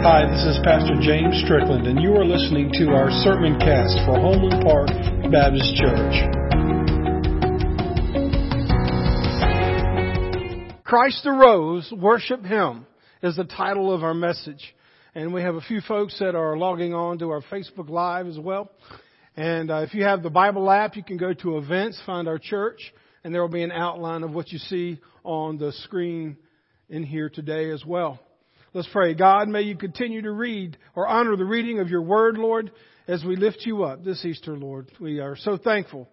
Hi, this is Pastor James Strickland, and you are listening to our sermon cast for Homeland Park Baptist Church. Christ arose, worship Him is the title of our message. And we have a few folks that are logging on to our Facebook Live as well. And uh, if you have the Bible app, you can go to events, find our church, and there will be an outline of what you see on the screen in here today as well. Let's pray. God, may you continue to read or honor the reading of your word, Lord, as we lift you up this Easter, Lord. We are so thankful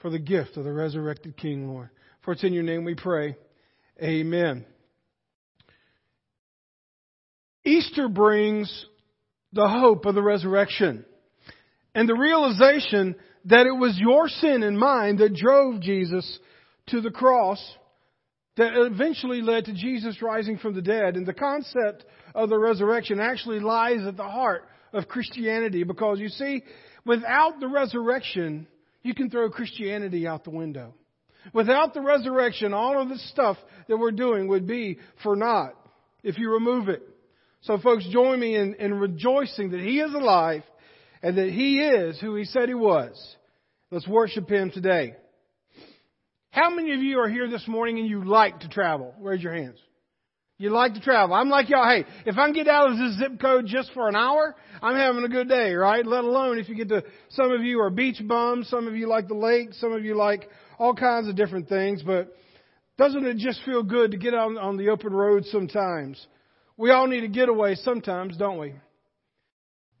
for the gift of the resurrected King, Lord. For it's in your name we pray. Amen. Easter brings the hope of the resurrection and the realization that it was your sin and mine that drove Jesus to the cross that eventually led to Jesus rising from the dead. And the concept of the resurrection actually lies at the heart of Christianity because you see, without the resurrection, you can throw Christianity out the window. Without the resurrection, all of this stuff that we're doing would be for naught if you remove it. So folks, join me in, in rejoicing that He is alive and that He is who He said He was. Let's worship Him today. How many of you are here this morning and you like to travel? Raise your hands. You like to travel. I'm like y'all, hey, if I can get out of this zip code just for an hour, I'm having a good day, right? Let alone if you get to, some of you are beach bums, some of you like the lake, some of you like all kinds of different things, but doesn't it just feel good to get on, on the open road sometimes? We all need a getaway sometimes, don't we?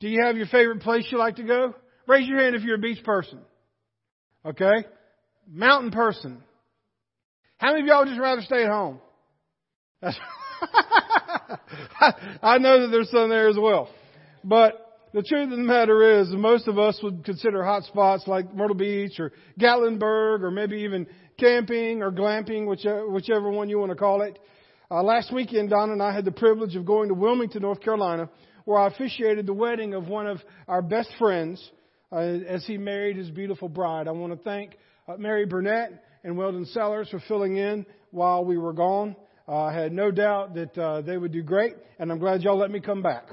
Do you have your favorite place you like to go? Raise your hand if you're a beach person. Okay? Mountain person. How many of y'all would just rather stay at home? I know that there's some there as well. But the truth of the matter is, most of us would consider hot spots like Myrtle Beach or Gatlinburg or maybe even camping or glamping, whichever, one you want to call it. Uh, last weekend, Don and I had the privilege of going to Wilmington, North Carolina, where I officiated the wedding of one of our best friends uh, as he married his beautiful bride. I want to thank uh, Mary Burnett and Weldon Sellers for filling in while we were gone. Uh, I had no doubt that uh, they would do great, and I'm glad y'all let me come back.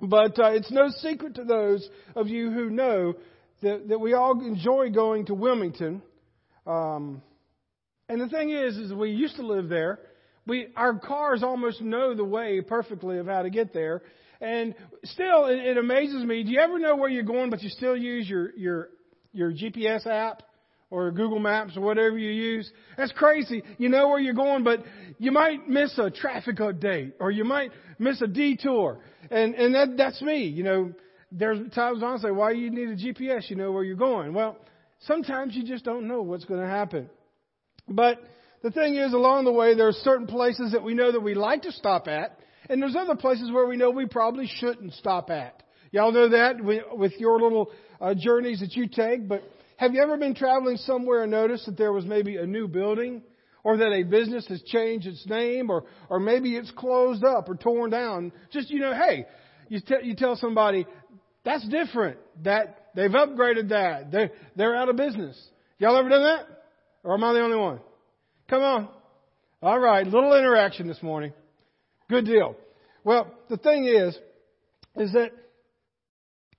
But uh, it's no secret to those of you who know that, that we all enjoy going to Wilmington. Um, and the thing is, is we used to live there. We our cars almost know the way perfectly of how to get there. And still, it, it amazes me. Do you ever know where you're going, but you still use your your your GPS app? Or Google Maps or whatever you use. That's crazy. You know where you're going, but you might miss a traffic update or you might miss a detour. And, and that, that's me. You know, there's times I say, why do you need a GPS? You know where you're going. Well, sometimes you just don't know what's going to happen. But the thing is, along the way, there are certain places that we know that we like to stop at, and there's other places where we know we probably shouldn't stop at. Y'all know that with your little uh, journeys that you take, but have you ever been traveling somewhere and noticed that there was maybe a new building? Or that a business has changed its name? Or, or maybe it's closed up or torn down? Just, you know, hey, you, t- you tell somebody, that's different. That, they've upgraded that. They're, they're out of business. Y'all ever done that? Or am I the only one? Come on. All right, little interaction this morning. Good deal. Well, the thing is, is that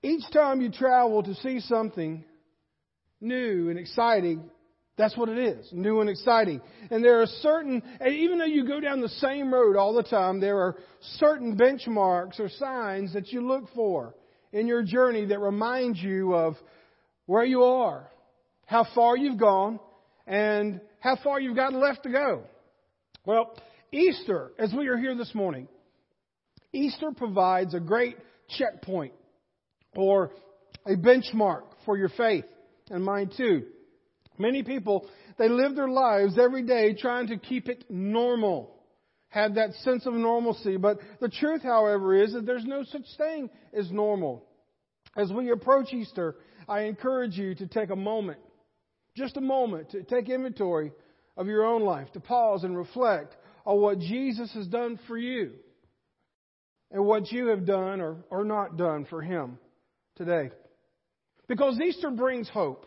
each time you travel to see something, new and exciting, that's what it is. New and exciting. And there are certain, and even though you go down the same road all the time, there are certain benchmarks or signs that you look for in your journey that remind you of where you are, how far you've gone, and how far you've got left to go. Well, Easter, as we are here this morning, Easter provides a great checkpoint or a benchmark for your faith and mine too. Many people, they live their lives every day trying to keep it normal, have that sense of normalcy. But the truth, however, is that there's no such thing as normal. As we approach Easter, I encourage you to take a moment, just a moment, to take inventory of your own life, to pause and reflect on what Jesus has done for you and what you have done or, or not done for Him today. Because Easter brings hope.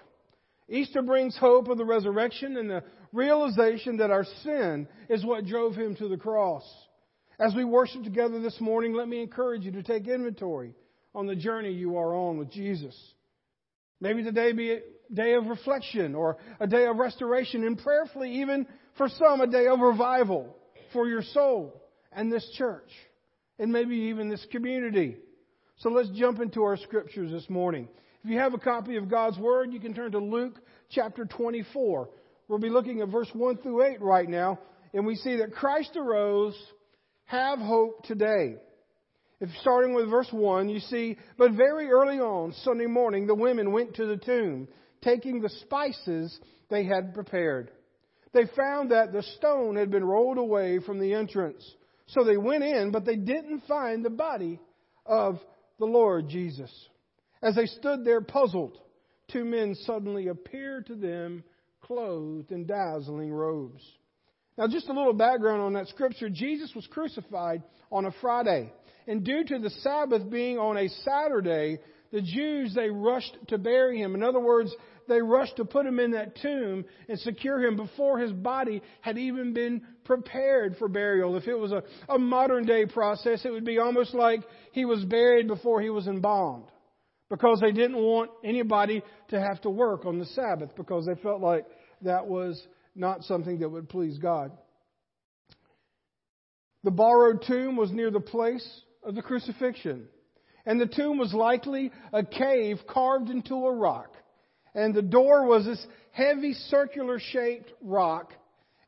Easter brings hope of the resurrection and the realization that our sin is what drove him to the cross. As we worship together this morning, let me encourage you to take inventory on the journey you are on with Jesus. Maybe today be a day of reflection or a day of restoration and prayerfully even for some a day of revival for your soul and this church and maybe even this community. So let's jump into our scriptures this morning. If you have a copy of God's Word, you can turn to Luke chapter 24. We'll be looking at verse 1 through 8 right now, and we see that Christ arose, have hope today. If starting with verse 1, you see, but very early on, Sunday morning, the women went to the tomb, taking the spices they had prepared. They found that the stone had been rolled away from the entrance. So they went in, but they didn't find the body of the Lord Jesus. As they stood there puzzled, two men suddenly appeared to them clothed in dazzling robes. Now, just a little background on that scripture. Jesus was crucified on a Friday. And due to the Sabbath being on a Saturday, the Jews, they rushed to bury him. In other words, they rushed to put him in that tomb and secure him before his body had even been prepared for burial. If it was a, a modern day process, it would be almost like he was buried before he was embalmed. Because they didn't want anybody to have to work on the Sabbath because they felt like that was not something that would please God. The borrowed tomb was near the place of the crucifixion. And the tomb was likely a cave carved into a rock. And the door was this heavy circular shaped rock.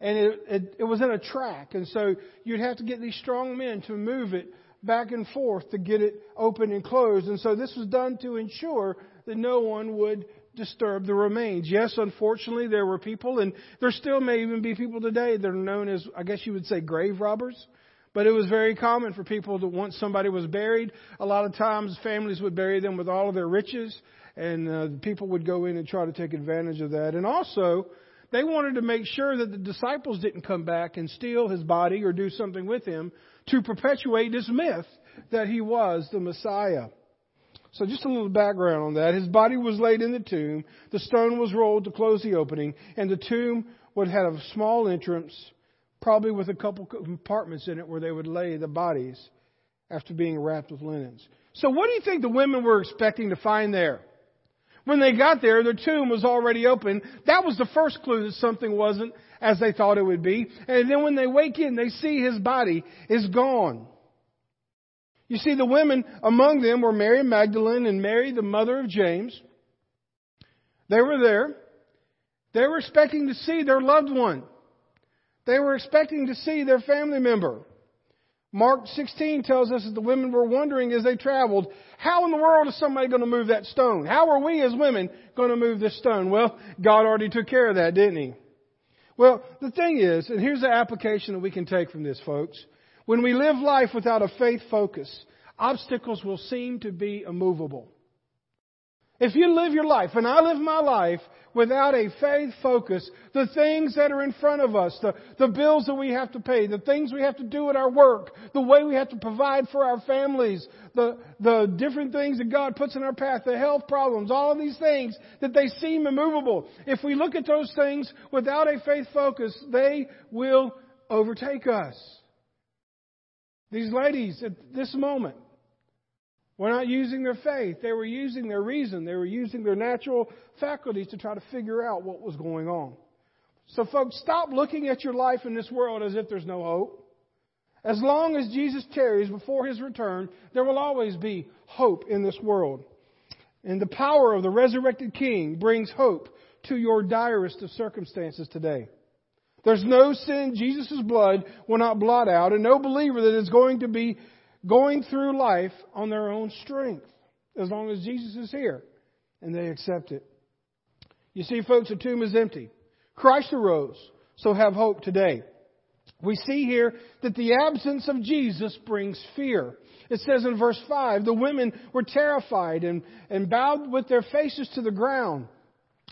And it, it, it was in a track. And so you'd have to get these strong men to move it back and forth to get it open and closed. And so this was done to ensure that no one would disturb the remains. Yes, unfortunately, there were people, and there still may even be people today that are known as, I guess you would say, grave robbers. But it was very common for people to once somebody was buried, a lot of times families would bury them with all of their riches, and uh, people would go in and try to take advantage of that. And also, they wanted to make sure that the disciples didn't come back and steal his body or do something with him to perpetuate this myth that he was the Messiah. So just a little background on that. His body was laid in the tomb. The stone was rolled to close the opening, and the tomb would have a small entrance probably with a couple compartments in it where they would lay the bodies after being wrapped with linens. So what do you think the women were expecting to find there? When they got there, the tomb was already open. That was the first clue that something wasn't as they thought it would be. And then when they wake in, they see his body is gone. You see, the women among them were Mary Magdalene and Mary, the mother of James. They were there. They were expecting to see their loved one. They were expecting to see their family member. Mark 16 tells us that the women were wondering as they traveled, how in the world is somebody going to move that stone? How are we as women going to move this stone? Well, God already took care of that, didn't He? Well, the thing is, and here's the application that we can take from this, folks. When we live life without a faith focus, obstacles will seem to be immovable. If you live your life, and I live my life without a faith focus, the things that are in front of us, the, the bills that we have to pay, the things we have to do at our work, the way we have to provide for our families, the, the different things that God puts in our path, the health problems, all of these things that they seem immovable. If we look at those things without a faith focus, they will overtake us. These ladies at this moment, were not using their faith. They were using their reason. They were using their natural faculties to try to figure out what was going on. So, folks, stop looking at your life in this world as if there's no hope. As long as Jesus tarries before his return, there will always be hope in this world. And the power of the resurrected King brings hope to your direst of circumstances today. There's no sin Jesus' blood will not blot out, and no believer that is going to be going through life on their own strength as long as Jesus is here and they accept it. You see, folks, the tomb is empty. Christ arose, so have hope today. We see here that the absence of Jesus brings fear. It says in verse 5 the women were terrified and, and bowed with their faces to the ground.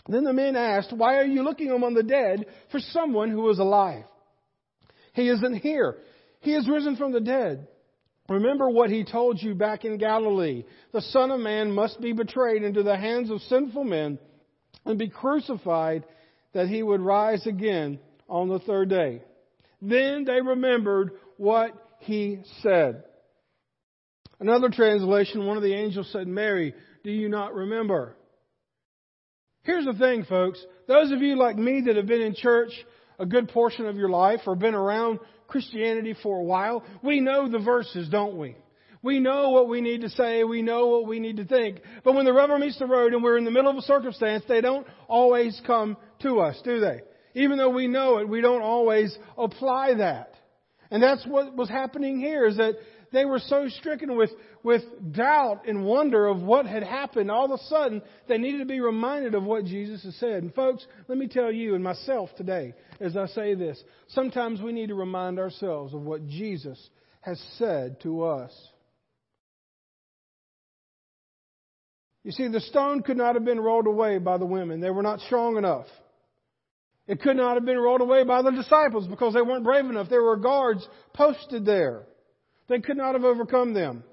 Then the men asked, Why are you looking among the dead for someone who is alive? He isn't here. He has risen from the dead. Remember what he told you back in Galilee. The Son of Man must be betrayed into the hands of sinful men and be crucified that he would rise again on the third day. Then they remembered what he said. Another translation, one of the angels said, Mary, do you not remember? Here's the thing, folks. Those of you like me that have been in church a good portion of your life or been around Christianity for a while, we know the verses, don't we? We know what we need to say. We know what we need to think. But when the rubber meets the road and we're in the middle of a circumstance, they don't always come to us, do they? Even though we know it, we don't always apply that. And that's what was happening here is that they were so stricken with, with doubt and wonder of what had happened. All of a sudden, they needed to be reminded of what Jesus has said. And folks, let me tell you and myself today, as I say this, sometimes we need to remind ourselves of what Jesus has said to us. You see, the stone could not have been rolled away by the women. They were not strong enough. It could not have been rolled away by the disciples because they weren't brave enough. There were guards posted there. They could not have overcome them.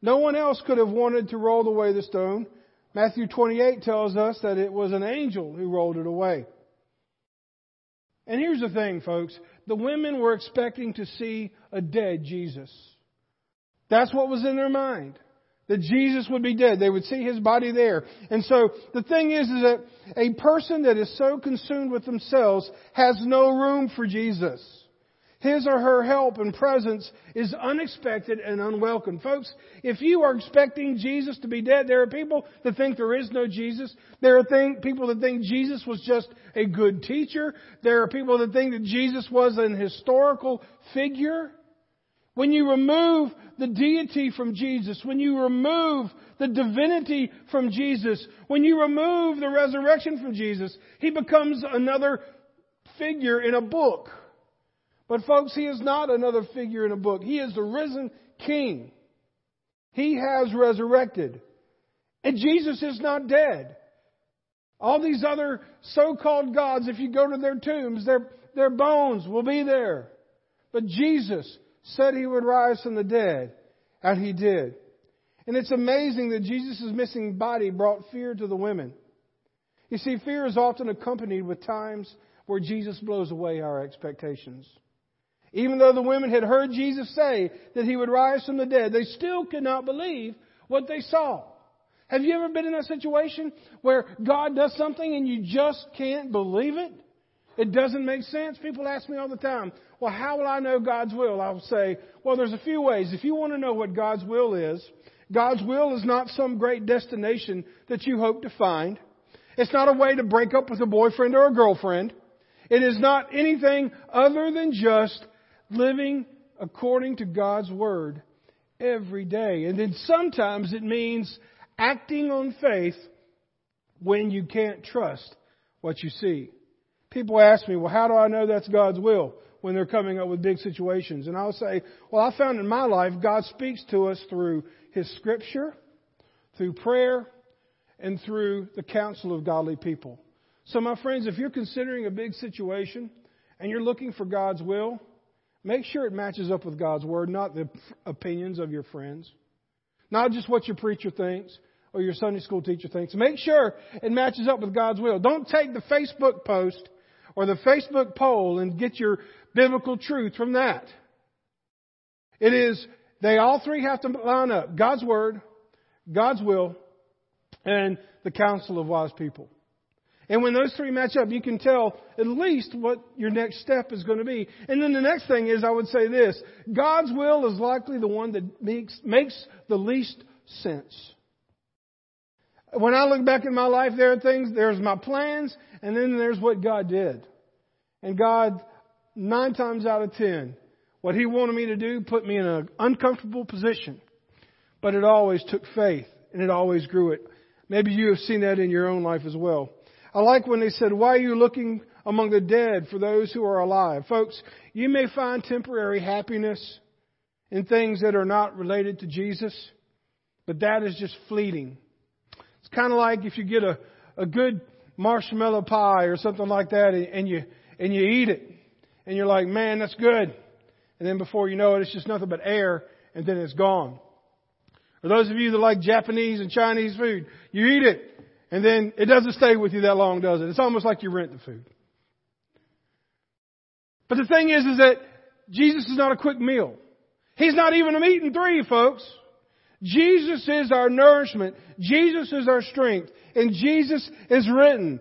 No one else could have wanted to roll away the stone. Matthew 28 tells us that it was an angel who rolled it away. And here's the thing, folks. The women were expecting to see a dead Jesus. That's what was in their mind that Jesus would be dead. They would see his body there. And so the thing is, is that a person that is so consumed with themselves has no room for Jesus. His or her help and presence is unexpected and unwelcome. Folks, if you are expecting Jesus to be dead, there are people that think there is no Jesus. There are people that think Jesus was just a good teacher. There are people that think that Jesus was an historical figure. When you remove the deity from Jesus, when you remove the divinity from Jesus, when you remove the resurrection from Jesus, he becomes another figure in a book. But folks, he is not another figure in a book. He is the risen king. He has resurrected. And Jesus is not dead. All these other so-called gods, if you go to their tombs, their, their bones will be there. But Jesus said he would rise from the dead, and he did. And it's amazing that Jesus' missing body brought fear to the women. You see, fear is often accompanied with times where Jesus blows away our expectations. Even though the women had heard Jesus say that he would rise from the dead, they still could not believe what they saw. Have you ever been in a situation where God does something and you just can't believe it? It doesn't make sense. People ask me all the time, well, how will I know God's will? I'll say, well, there's a few ways. If you want to know what God's will is, God's will is not some great destination that you hope to find. It's not a way to break up with a boyfriend or a girlfriend. It is not anything other than just living according to God's Word every day. And then sometimes it means acting on faith when you can't trust what you see. People ask me, well, how do I know that's God's will when they're coming up with big situations? And I'll say, well, I found in my life God speaks to us through His Scripture, through prayer, and through the counsel of godly people. So, my friends, if you're considering a big situation and you're looking for God's will, make sure it matches up with God's Word, not the opinions of your friends, not just what your preacher thinks or your Sunday school teacher thinks. Make sure it matches up with God's will. Don't take the Facebook post or the Facebook poll and get your biblical truth from that. It is, they all three have to line up. God's Word, God's will, and the counsel of wise people. And when those three match up, you can tell at least what your next step is going to be. And then the next thing is, I would say this God's will is likely the one that makes, makes the least sense. When I look back in my life, there are things, there's my plans, and then there's what God did. And God, nine times out of ten, what He wanted me to do put me in an uncomfortable position. But it always took faith, and it always grew it. Maybe you have seen that in your own life as well. I like when they said, Why are you looking among the dead for those who are alive? Folks, you may find temporary happiness in things that are not related to Jesus, but that is just fleeting. It's kind of like if you get a, a good marshmallow pie or something like that and you, and you eat it and you're like, man, that's good. And then before you know it, it's just nothing but air and then it's gone. For those of you that like Japanese and Chinese food, you eat it and then it doesn't stay with you that long, does it? It's almost like you rent the food. But the thing is, is that Jesus is not a quick meal. He's not even a meat and three, folks. Jesus is our nourishment. Jesus is our strength. And Jesus is written.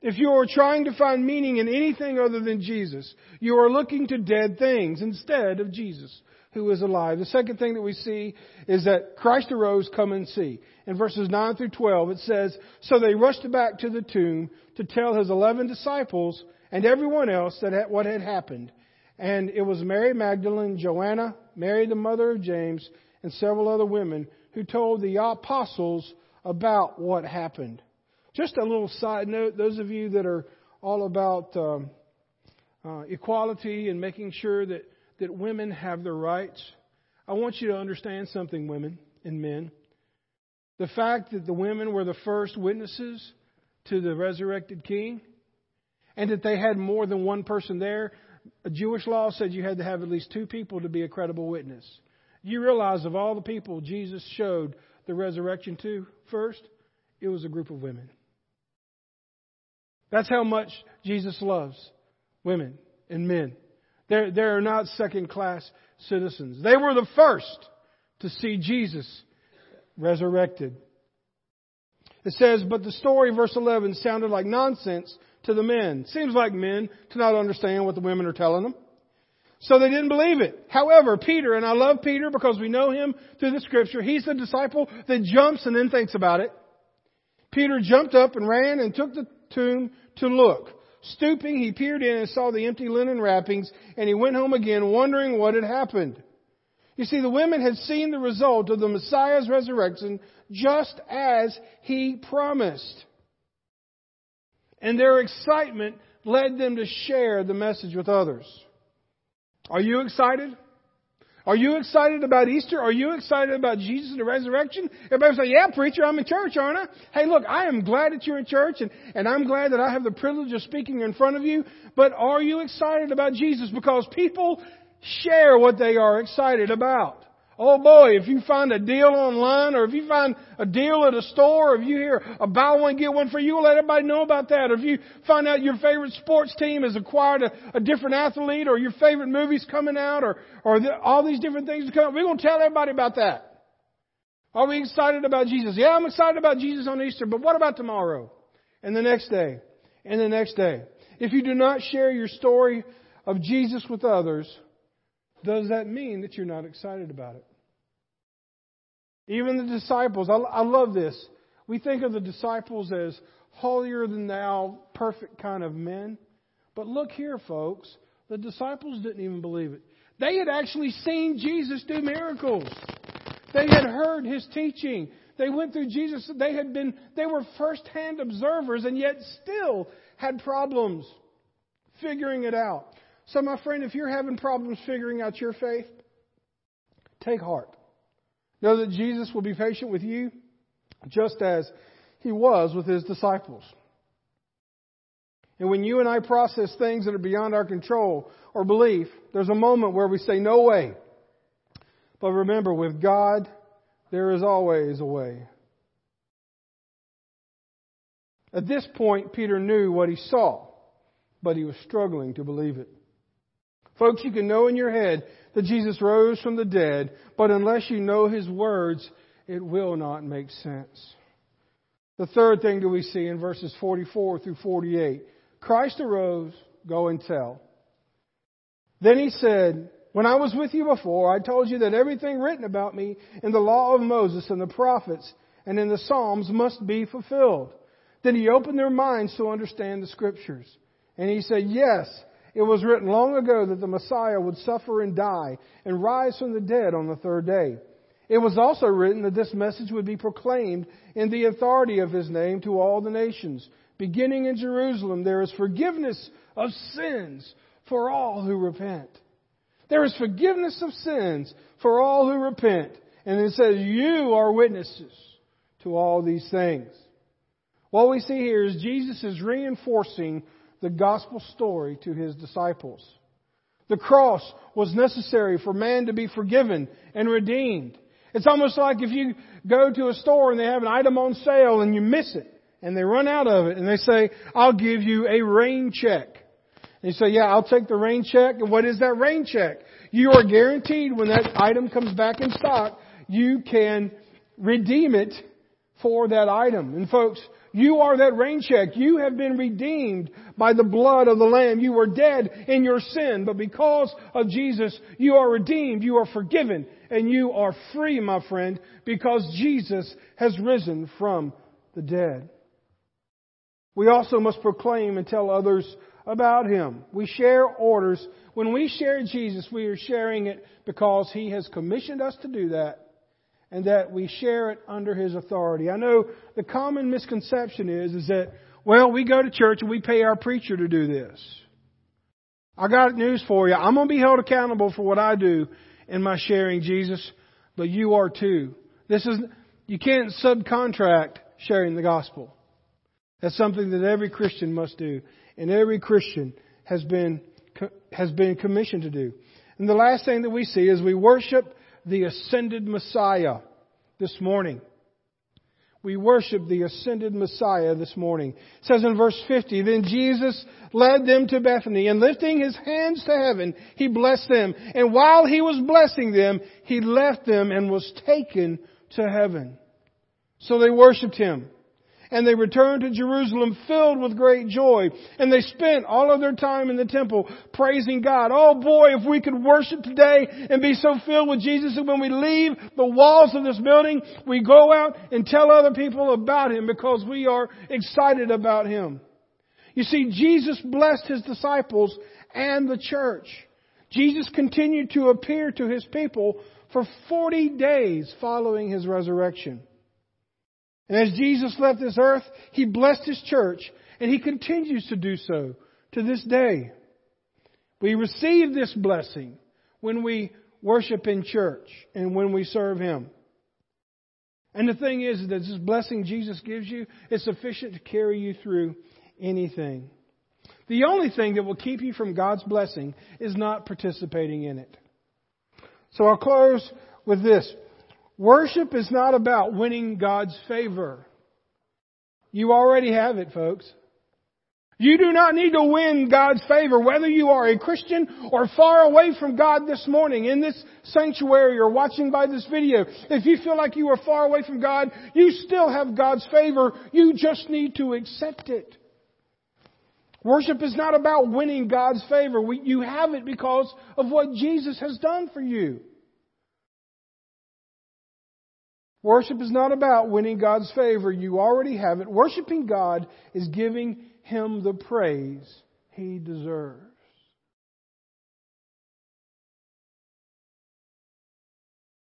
If you are trying to find meaning in anything other than Jesus, you are looking to dead things instead of Jesus who is alive. The second thing that we see is that Christ arose, come and see. In verses 9 through 12, it says, So they rushed back to the tomb to tell his eleven disciples and everyone else that what had happened. And it was Mary Magdalene, Joanna, Mary the mother of James, and several other women who told the apostles about what happened. Just a little side note, those of you that are all about um, uh, equality and making sure that, that women have their rights, I want you to understand something, women and men. The fact that the women were the first witnesses to the resurrected king and that they had more than one person there. A Jewish law said you had to have at least two people to be a credible witness. You realize of all the people Jesus showed the resurrection to first, it was a group of women. That's how much Jesus loves women and men. They're, they're not second class citizens. They were the first to see Jesus resurrected. It says, but the story, verse 11, sounded like nonsense to the men. Seems like men to not understand what the women are telling them. So they didn't believe it. However, Peter, and I love Peter because we know him through the scripture, he's the disciple that jumps and then thinks about it. Peter jumped up and ran and took the tomb to look. Stooping, he peered in and saw the empty linen wrappings, and he went home again wondering what had happened. You see, the women had seen the result of the Messiah's resurrection just as he promised. And their excitement led them to share the message with others. Are you excited? Are you excited about Easter? Are you excited about Jesus and the resurrection? Everybody's like, yeah, preacher, I'm in church, aren't I? Hey, look, I am glad that you're in church and, and I'm glad that I have the privilege of speaking in front of you. But are you excited about Jesus? Because people share what they are excited about. Oh boy, if you find a deal online or if you find a deal at a store or if you hear a buy one get one for you, let everybody know about that. Or if you find out your favorite sports team has acquired a, a different athlete or your favorite movie's coming out or, or the, all these different things come we're going to tell everybody about that. Are we excited about Jesus? Yeah, I'm excited about Jesus on Easter, but what about tomorrow? And the next day? And the next day? If you do not share your story of Jesus with others, does that mean that you're not excited about it? Even the disciples, I, I love this. We think of the disciples as holier than thou, perfect kind of men. But look here, folks. The disciples didn't even believe it. They had actually seen Jesus do miracles. They had heard his teaching. They went through Jesus. They had been, they were first-hand observers and yet still had problems figuring it out. So, my friend, if you're having problems figuring out your faith, take heart. Know that Jesus will be patient with you just as he was with his disciples. And when you and I process things that are beyond our control or belief, there's a moment where we say, No way. But remember, with God, there is always a way. At this point, Peter knew what he saw, but he was struggling to believe it. Folks, you can know in your head that Jesus rose from the dead, but unless you know his words, it will not make sense. The third thing that we see in verses 44 through 48 Christ arose, go and tell. Then he said, When I was with you before, I told you that everything written about me in the law of Moses and the prophets and in the Psalms must be fulfilled. Then he opened their minds to understand the scriptures. And he said, Yes, it was written long ago that the Messiah would suffer and die and rise from the dead on the third day. It was also written that this message would be proclaimed in the authority of his name to all the nations. Beginning in Jerusalem, there is forgiveness of sins for all who repent. There is forgiveness of sins for all who repent. And it says, You are witnesses to all these things. What we see here is Jesus is reinforcing the gospel story to his disciples. The cross was necessary for man to be forgiven and redeemed. It's almost like if you go to a store and they have an item on sale and you miss it and they run out of it and they say, I'll give you a rain check. And you say, yeah, I'll take the rain check. And what is that rain check? You are guaranteed when that item comes back in stock, you can redeem it for that item. And folks, you are that rain check. You have been redeemed by the blood of the Lamb. You were dead in your sin, but because of Jesus, you are redeemed, you are forgiven, and you are free, my friend, because Jesus has risen from the dead. We also must proclaim and tell others about Him. We share orders. When we share Jesus, we are sharing it because He has commissioned us to do that and that we share it under His authority. I know the common misconception is, is that, well, we go to church and we pay our preacher to do this. I got news for you. I'm going to be held accountable for what I do in my sharing Jesus, but you are too. This is, you can't subcontract sharing the gospel. That's something that every Christian must do, and every Christian has been, has been commissioned to do. And the last thing that we see is we worship the ascended Messiah this morning. We worship the ascended Messiah this morning. It says in verse 50, Then Jesus led them to Bethany, and lifting his hands to heaven, he blessed them. And while he was blessing them, he left them and was taken to heaven. So they worshiped him and they returned to Jerusalem filled with great joy. And they spent all of their time in the temple praising God. Oh boy, if we could worship today and be so filled with Jesus that when we leave the walls of this building, we go out and tell other people about Him because we are excited about Him. You see, Jesus blessed His disciples and the church. Jesus continued to appear to His people for 40 days following His resurrection. And as Jesus left this earth, He blessed His church, and He continues to do so to this day. We receive this blessing when we worship in church and when we serve Him. And the thing is that this blessing Jesus gives you is sufficient to carry you through anything. The only thing that will keep you from God's blessing is not participating in it. So I'll close with this. Worship is not about winning God's favor. You already have it, folks. You do not need to win God's favor, whether you are a Christian or far away from God this morning in this sanctuary or watching by this video. If you feel like you are far away from God, you still have God's favor. You just need to accept it. Worship is not about winning God's favor. you have it because of what Jesus has done for you. Worship is not about winning God's favor. You already have it. Worshiping God is giving Him the praise He deserves.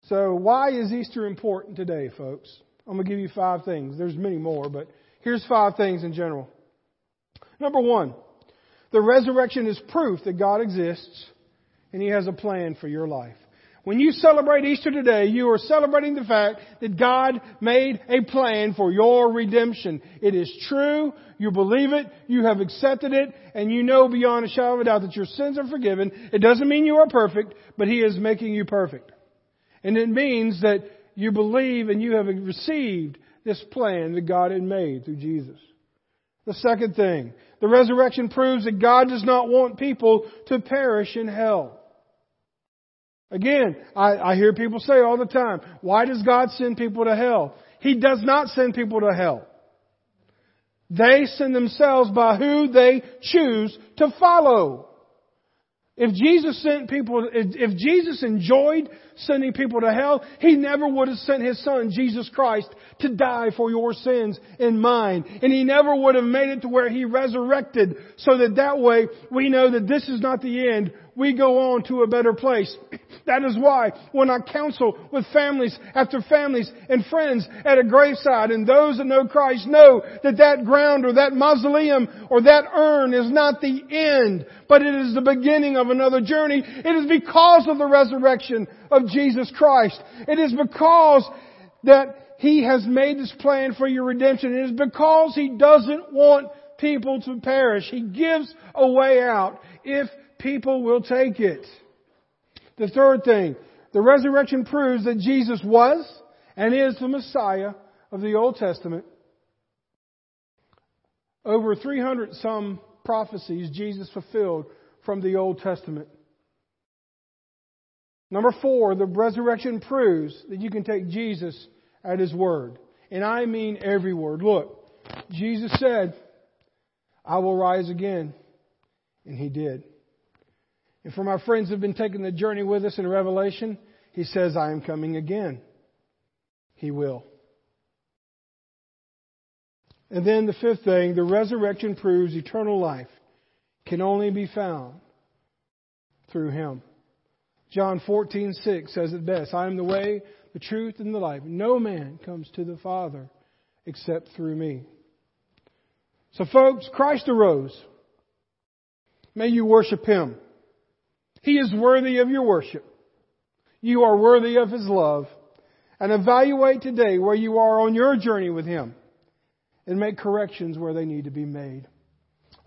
So, why is Easter important today, folks? I'm going to give you five things. There's many more, but here's five things in general. Number one, the resurrection is proof that God exists and He has a plan for your life. When you celebrate Easter today, you are celebrating the fact that God made a plan for your redemption. It is true. You believe it. You have accepted it. And you know beyond a shadow of a doubt that your sins are forgiven. It doesn't mean you are perfect, but He is making you perfect. And it means that you believe and you have received this plan that God had made through Jesus. The second thing, the resurrection proves that God does not want people to perish in hell. Again, I, I hear people say all the time, why does God send people to hell? He does not send people to hell. They send themselves by who they choose to follow. If Jesus sent people, if Jesus enjoyed sending people to hell, He never would have sent His Son, Jesus Christ, to die for your sins and mine. And He never would have made it to where He resurrected so that that way we know that this is not the end. We go on to a better place. That is why when I counsel with families after families and friends at a graveside and those that know Christ know that that ground or that mausoleum or that urn is not the end, but it is the beginning of another journey. It is because of the resurrection of Jesus Christ. It is because that He has made this plan for your redemption. It is because He doesn't want people to perish. He gives a way out if people will take it. The third thing, the resurrection proves that Jesus was and is the Messiah of the Old Testament. Over 300 some prophecies Jesus fulfilled from the Old Testament. Number four, the resurrection proves that you can take Jesus at His word. And I mean every word. Look, Jesus said, I will rise again. And He did. And for my friends who have been taking the journey with us in Revelation, He says, I am coming again. He will. And then the fifth thing, the resurrection proves eternal life can only be found through Him. John 14:6 says it best, I am the way, the truth and the life. No man comes to the Father except through me. So folks, Christ arose. May you worship him. He is worthy of your worship. You are worthy of his love. And evaluate today where you are on your journey with him and make corrections where they need to be made.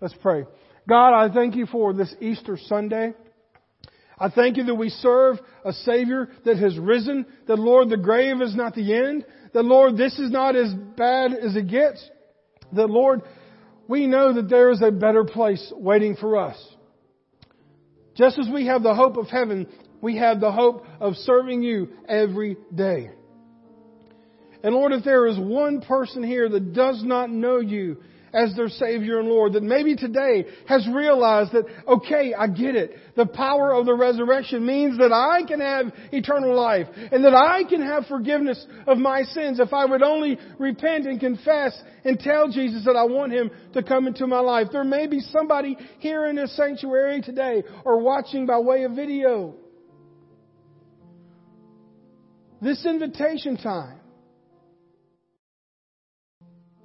Let's pray. God, I thank you for this Easter Sunday. I thank you that we serve a Savior that has risen, that Lord, the grave is not the end, that Lord, this is not as bad as it gets, that Lord, we know that there is a better place waiting for us. Just as we have the hope of heaven, we have the hope of serving you every day. And Lord, if there is one person here that does not know you as their Savior and Lord that maybe today has realized that, okay, I get it. The power of the resurrection means that I can have eternal life and that I can have forgiveness of my sins if I would only repent and confess and tell Jesus that I want Him to come into my life. There may be somebody here in this sanctuary today or watching by way of video. This invitation time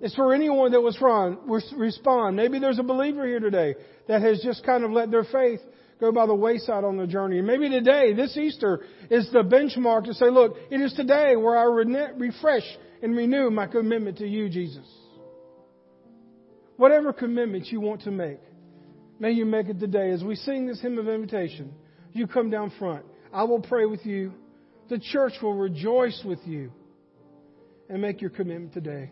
it's for anyone that was from, respond. Maybe there's a believer here today that has just kind of let their faith go by the wayside on the journey. Maybe today, this Easter, is the benchmark to say, look, it is today where I refresh and renew my commitment to you, Jesus. Whatever commitment you want to make, may you make it today. As we sing this hymn of invitation, you come down front. I will pray with you. The church will rejoice with you and make your commitment today.